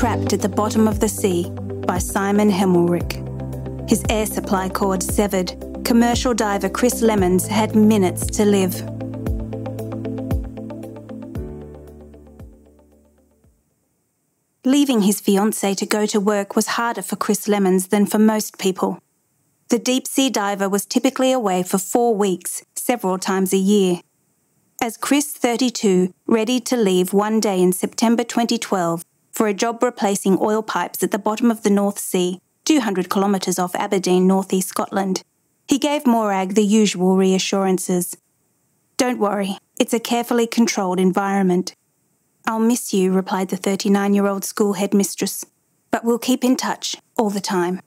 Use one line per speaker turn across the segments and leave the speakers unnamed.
Trapped at the Bottom of the Sea by Simon Hemelryk. His air supply cord severed, commercial diver Chris Lemons had minutes to live. Leaving his fiancée to go to work was harder for Chris Lemons than for most people. The deep sea diver was typically away for four weeks, several times a year. As Chris, 32, readied to leave one day in September 2012 for a job replacing oil pipes at the bottom of the North Sea, 200 kilometres off Aberdeen, northeast Scotland, he gave Morag the usual reassurances. Don't worry, it's a carefully controlled environment. I'll miss you, replied the 39 year old school headmistress, but we'll keep in touch all the time.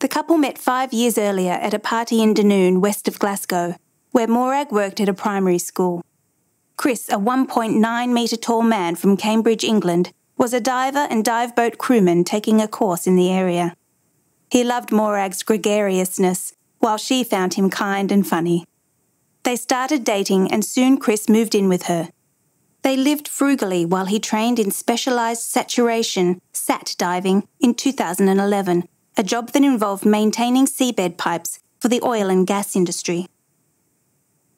The couple met five years earlier at a party in Dunoon, west of Glasgow, where Morag worked at a primary school. Chris, a 1.9 metre tall man from Cambridge, England, was a diver and dive boat crewman taking a course in the area. He loved Morag's gregariousness, while she found him kind and funny. They started dating, and soon Chris moved in with her, they lived frugally while he trained in specialised saturation, SAT diving, in 2011, a job that involved maintaining seabed pipes for the oil and gas industry.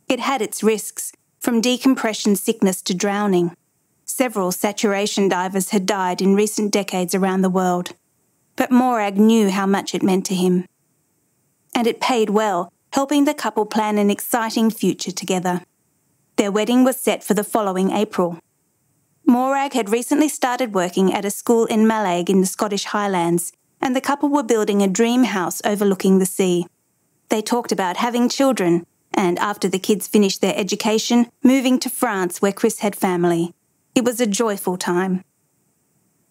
It had its risks, from decompression sickness to drowning. Several saturation divers had died in recent decades around the world, but Morag knew how much it meant to him. And it paid well, helping the couple plan an exciting future together. Their wedding was set for the following April. Morag had recently started working at a school in Mallaig in the Scottish Highlands, and the couple were building a dream house overlooking the sea. They talked about having children, and after the kids finished their education, moving to France where Chris had family. It was a joyful time.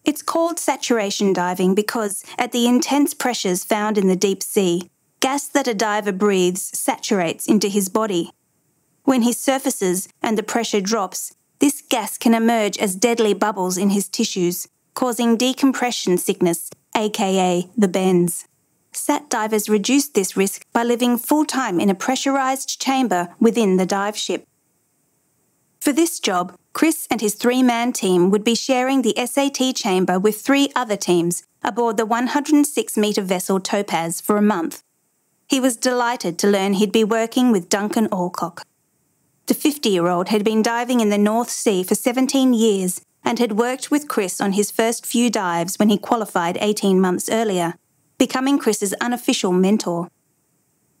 It's called saturation diving because, at the intense pressures found in the deep sea, gas that a diver breathes saturates into his body, when he surfaces and the pressure drops, this gas can emerge as deadly bubbles in his tissues, causing decompression sickness, aka the bends. SAT divers reduce this risk by living full time in a pressurized chamber within the dive ship. For this job, Chris and his three man team would be sharing the SAT chamber with three other teams aboard the 106 metre vessel Topaz for a month. He was delighted to learn he'd be working with Duncan Allcock. The 50 year old had been diving in the North Sea for 17 years and had worked with Chris on his first few dives when he qualified 18 months earlier, becoming Chris's unofficial mentor.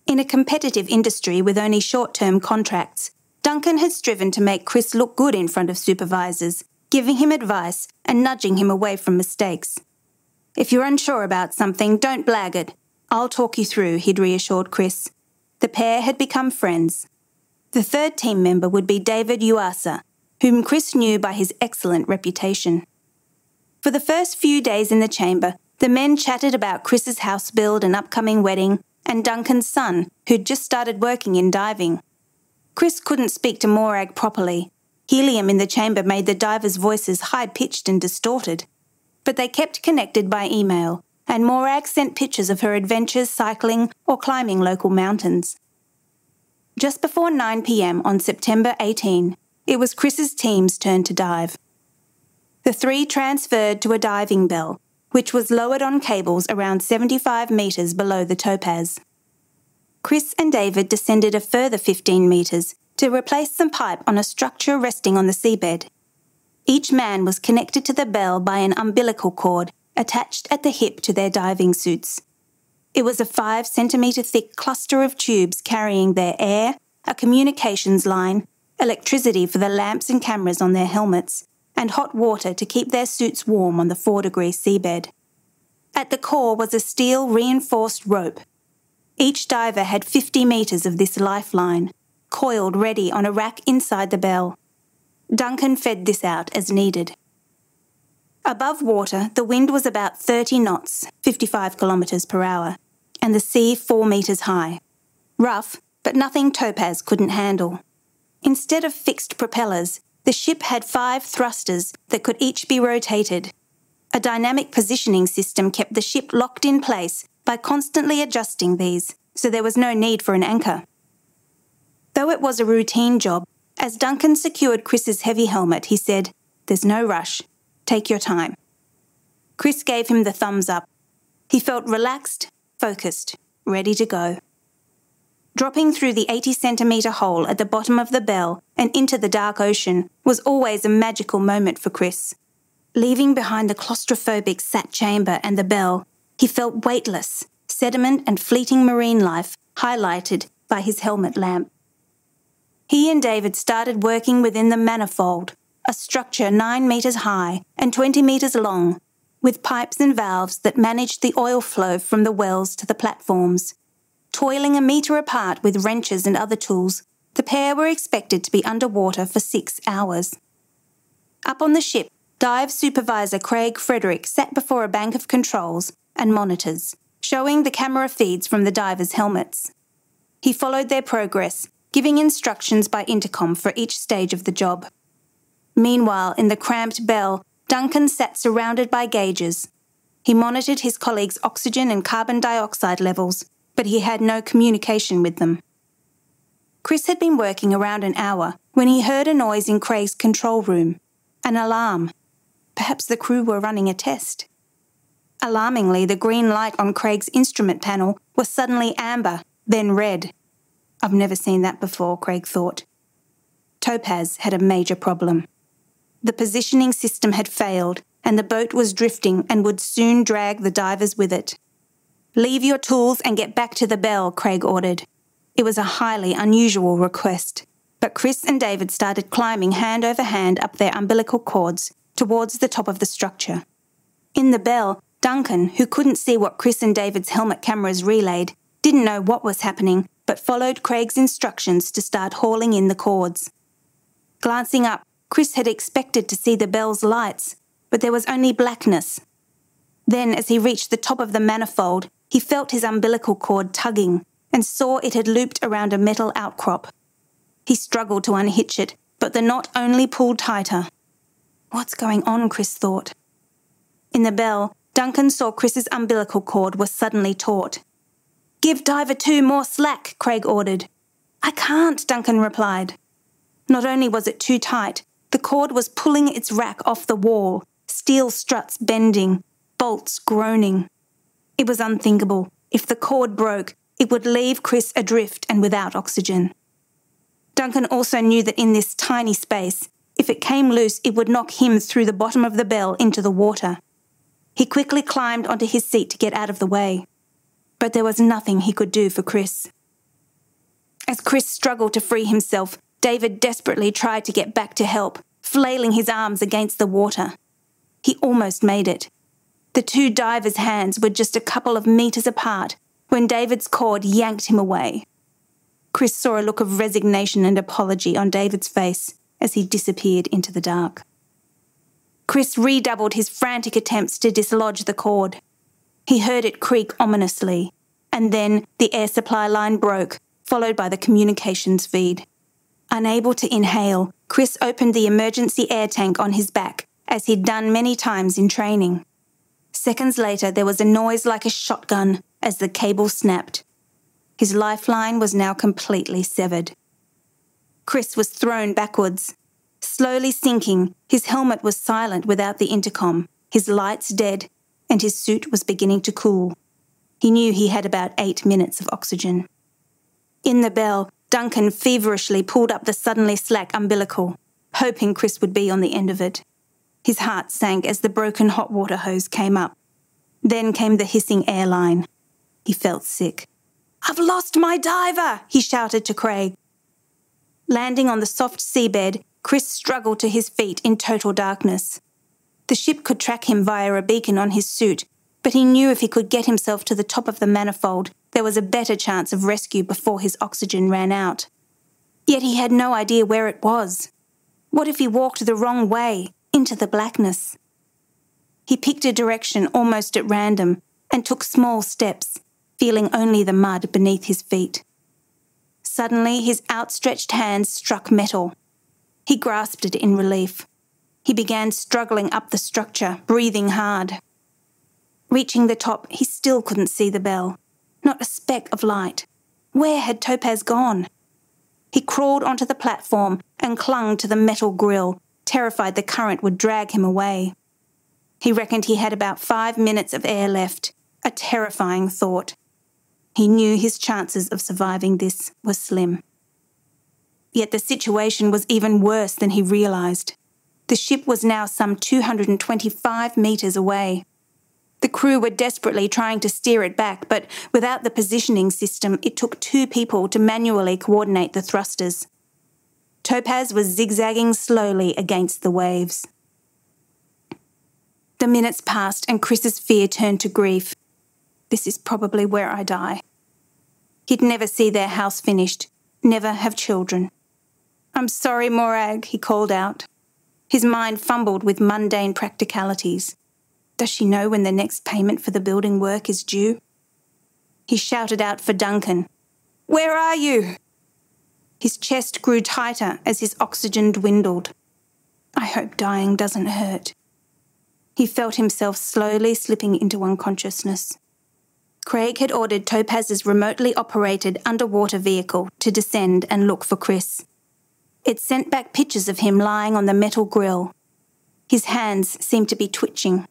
In a competitive industry with only short term contracts, Duncan had striven to make Chris look good in front of supervisors, giving him advice and nudging him away from mistakes. If you're unsure about something, don't blag it. I'll talk you through, he'd reassured Chris. The pair had become friends. The third team member would be David Yuasa, whom Chris knew by his excellent reputation. For the first few days in the chamber, the men chatted about Chris's house build and upcoming wedding, and Duncan's son, who'd just started working in diving. Chris couldn't speak to Morag properly. Helium in the chamber made the divers' voices high pitched and distorted. But they kept connected by email, and Morag sent pictures of her adventures cycling or climbing local mountains. Just before 9 pm on September 18, it was Chris's team's turn to dive. The three transferred to a diving bell, which was lowered on cables around 75 metres below the topaz. Chris and David descended a further 15 metres to replace some pipe on a structure resting on the seabed. Each man was connected to the bell by an umbilical cord attached at the hip to their diving suits. It was a five centimetre thick cluster of tubes carrying their air, a communications line, electricity for the lamps and cameras on their helmets, and hot water to keep their suits warm on the 4 degree seabed. At the core was a steel reinforced rope. Each diver had 50 metres of this lifeline, coiled ready on a rack inside the bell. Duncan fed this out as needed. Above water, the wind was about 30 knots, 55 kilometres per hour, and the sea 4 metres high. Rough, but nothing Topaz couldn't handle. Instead of fixed propellers, the ship had five thrusters that could each be rotated. A dynamic positioning system kept the ship locked in place by constantly adjusting these, so there was no need for an anchor. Though it was a routine job, as Duncan secured Chris's heavy helmet, he said, There's no rush. Take your time. Chris gave him the thumbs up. He felt relaxed, focused, ready to go. Dropping through the 80 centimetre hole at the bottom of the bell and into the dark ocean was always a magical moment for Chris. Leaving behind the claustrophobic sat chamber and the bell, he felt weightless, sediment and fleeting marine life highlighted by his helmet lamp. He and David started working within the manifold, a structure 9 metres high and 20 metres long, with pipes and valves that managed the oil flow from the wells to the platforms. Toiling a metre apart with wrenches and other tools, the pair were expected to be underwater for six hours. Up on the ship, dive supervisor Craig Frederick sat before a bank of controls and monitors, showing the camera feeds from the divers' helmets. He followed their progress, giving instructions by intercom for each stage of the job. Meanwhile, in the cramped bell, Duncan sat surrounded by gauges. He monitored his colleagues' oxygen and carbon dioxide levels, but he had no communication with them. Chris had been working around an hour when he heard a noise in Craig's control room an alarm. Perhaps the crew were running a test. Alarmingly, the green light on Craig's instrument panel was suddenly amber, then red. I've never seen that before, Craig thought. Topaz had a major problem. The positioning system had failed, and the boat was drifting and would soon drag the divers with it. Leave your tools and get back to the bell, Craig ordered. It was a highly unusual request, but Chris and David started climbing hand over hand up their umbilical cords towards the top of the structure. In the bell, Duncan, who couldn't see what Chris and David's helmet cameras relayed, didn't know what was happening, but followed Craig's instructions to start hauling in the cords. Glancing up, Chris had expected to see the bell's lights, but there was only blackness. Then, as he reached the top of the manifold, he felt his umbilical cord tugging and saw it had looped around a metal outcrop. He struggled to unhitch it, but the knot only pulled tighter. What's going on? Chris thought. In the bell, Duncan saw Chris's umbilical cord was suddenly taut. Give Diver 2 more slack, Craig ordered. I can't, Duncan replied. Not only was it too tight, the cord was pulling its rack off the wall, steel struts bending, bolts groaning. It was unthinkable. If the cord broke, it would leave Chris adrift and without oxygen. Duncan also knew that in this tiny space, if it came loose, it would knock him through the bottom of the bell into the water. He quickly climbed onto his seat to get out of the way. But there was nothing he could do for Chris. As Chris struggled to free himself, David desperately tried to get back to help, flailing his arms against the water. He almost made it. The two divers' hands were just a couple of metres apart when David's cord yanked him away. Chris saw a look of resignation and apology on David's face as he disappeared into the dark. Chris redoubled his frantic attempts to dislodge the cord. He heard it creak ominously, and then the air supply line broke, followed by the communications feed. Unable to inhale, Chris opened the emergency air tank on his back, as he'd done many times in training. Seconds later, there was a noise like a shotgun as the cable snapped. His lifeline was now completely severed. Chris was thrown backwards. Slowly sinking, his helmet was silent without the intercom, his lights dead, and his suit was beginning to cool. He knew he had about eight minutes of oxygen. In the bell, Duncan feverishly pulled up the suddenly slack umbilical, hoping Chris would be on the end of it. His heart sank as the broken hot water hose came up. Then came the hissing air line. He felt sick. I've lost my diver, he shouted to Craig. Landing on the soft seabed, Chris struggled to his feet in total darkness. The ship could track him via a beacon on his suit, but he knew if he could get himself to the top of the manifold, there was a better chance of rescue before his oxygen ran out. Yet he had no idea where it was. What if he walked the wrong way, into the blackness? He picked a direction almost at random and took small steps, feeling only the mud beneath his feet. Suddenly, his outstretched hands struck metal. He grasped it in relief. He began struggling up the structure, breathing hard. Reaching the top, he still couldn't see the bell. Not a speck of light. Where had Topaz gone? He crawled onto the platform and clung to the metal grill, terrified the current would drag him away. He reckoned he had about five minutes of air left, a terrifying thought. He knew his chances of surviving this were slim. Yet the situation was even worse than he realised. The ship was now some 225 metres away. The crew were desperately trying to steer it back, but without the positioning system, it took two people to manually coordinate the thrusters. Topaz was zigzagging slowly against the waves. The minutes passed, and Chris's fear turned to grief. This is probably where I die. He'd never see their house finished, never have children. I'm sorry, Morag, he called out. His mind fumbled with mundane practicalities. Does she know when the next payment for the building work is due? He shouted out for Duncan. Where are you? His chest grew tighter as his oxygen dwindled. I hope dying doesn't hurt. He felt himself slowly slipping into unconsciousness. Craig had ordered Topaz's remotely operated underwater vehicle to descend and look for Chris. It sent back pictures of him lying on the metal grill. His hands seemed to be twitching.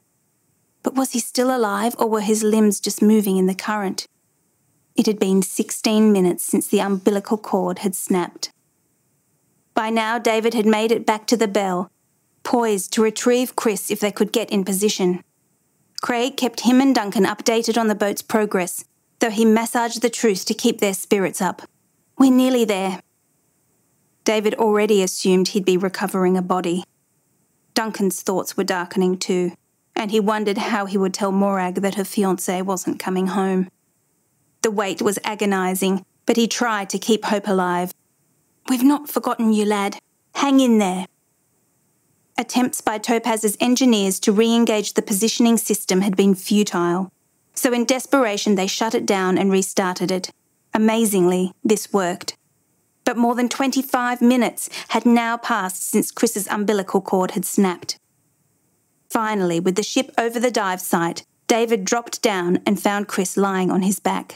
But was he still alive or were his limbs just moving in the current? It had been 16 minutes since the umbilical cord had snapped. By now, David had made it back to the bell, poised to retrieve Chris if they could get in position. Craig kept him and Duncan updated on the boat's progress, though he massaged the truth to keep their spirits up. We're nearly there. David already assumed he'd be recovering a body. Duncan's thoughts were darkening too, and he wondered how he would tell Morag that her fiance wasn't coming home. The wait was agonising, but he tried to keep hope alive. We've not forgotten you, lad. Hang in there. Attempts by Topaz's engineers to re engage the positioning system had been futile, so in desperation they shut it down and restarted it. Amazingly, this worked. But more than 25 minutes had now passed since Chris's umbilical cord had snapped. Finally, with the ship over the dive site, David dropped down and found Chris lying on his back.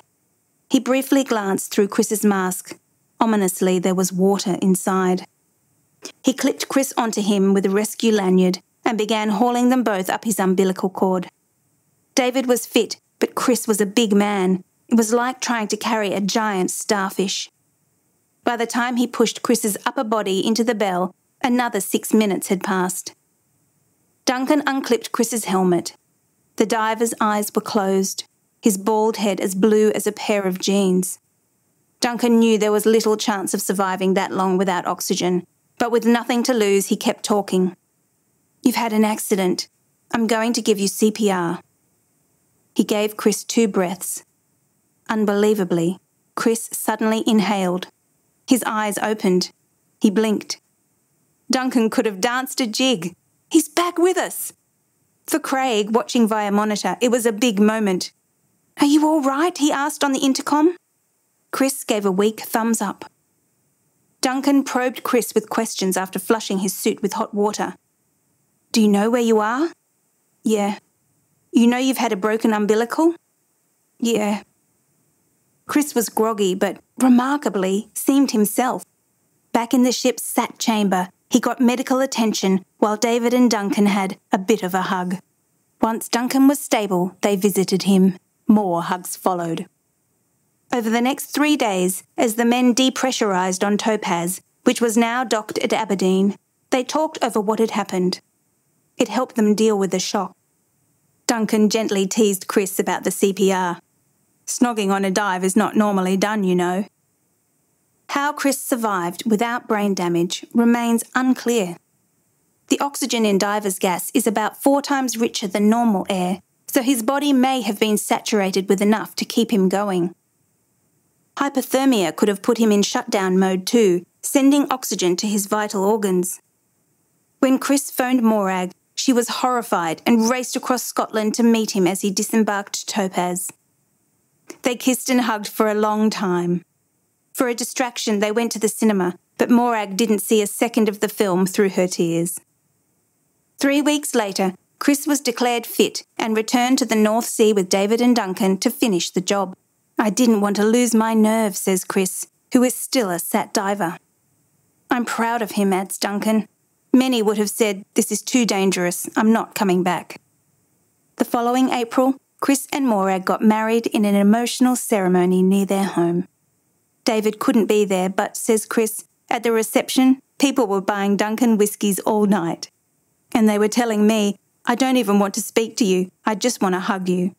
He briefly glanced through Chris's mask. Ominously, there was water inside. He clipped Chris onto him with a rescue lanyard and began hauling them both up his umbilical cord. David was fit, but Chris was a big man. It was like trying to carry a giant starfish. By the time he pushed Chris's upper body into the bell, another six minutes had passed. Duncan unclipped Chris's helmet. The diver's eyes were closed, his bald head as blue as a pair of jeans. Duncan knew there was little chance of surviving that long without oxygen, but with nothing to lose, he kept talking. You've had an accident. I'm going to give you CPR. He gave Chris two breaths. Unbelievably, Chris suddenly inhaled. His eyes opened. He blinked. Duncan could have danced a jig. He's back with us. For Craig, watching via monitor, it was a big moment. Are you all right? he asked on the intercom. Chris gave a weak thumbs up. Duncan probed Chris with questions after flushing his suit with hot water. Do you know where you are? Yeah. You know you've had a broken umbilical? Yeah. Chris was groggy, but remarkably seemed himself. Back in the ship's sat chamber, he got medical attention while David and Duncan had a bit of a hug. Once Duncan was stable, they visited him. More hugs followed. Over the next three days, as the men depressurised on Topaz, which was now docked at Aberdeen, they talked over what had happened. It helped them deal with the shock. Duncan gently teased Chris about the CPR. Snogging on a dive is not normally done, you know. How Chris survived without brain damage remains unclear. The oxygen in diver's gas is about four times richer than normal air, so his body may have been saturated with enough to keep him going. Hypothermia could have put him in shutdown mode too, sending oxygen to his vital organs. When Chris phoned Morag, she was horrified and raced across Scotland to meet him as he disembarked Topaz. They kissed and hugged for a long time. For a distraction, they went to the cinema, but Morag didn't see a second of the film through her tears. Three weeks later, Chris was declared fit and returned to the North Sea with David and Duncan to finish the job. I didn't want to lose my nerve, says Chris, who is still a sat diver. I'm proud of him, adds Duncan. Many would have said, This is too dangerous. I'm not coming back. The following April, Chris and Morag got married in an emotional ceremony near their home. David couldn't be there, but says Chris, at the reception, people were buying Duncan whiskies all night. And they were telling me, I don't even want to speak to you, I just want to hug you.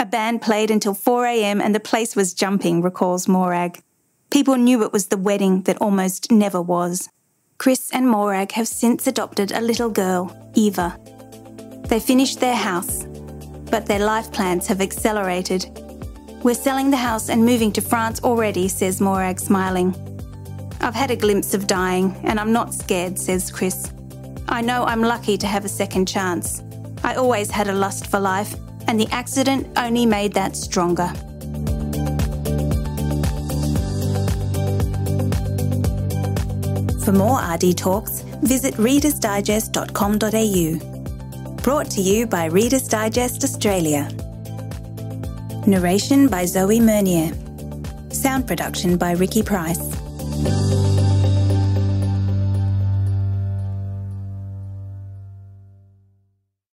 A band played until 4am and the place was jumping, recalls Morag. People knew it was the wedding that almost never was. Chris and Morag have since adopted a little girl, Eva. They finished their house, but their life plans have accelerated. We're selling the house and moving to France already, says Morag, smiling. I've had a glimpse of dying, and I'm not scared, says Chris. I know I'm lucky to have a second chance. I always had a lust for life, and the accident only made that stronger. For more RD talks, visit readersdigest.com.au. Brought to you by Reader's Digest Australia. Narration by Zoe Mernier. Sound production by Ricky Price.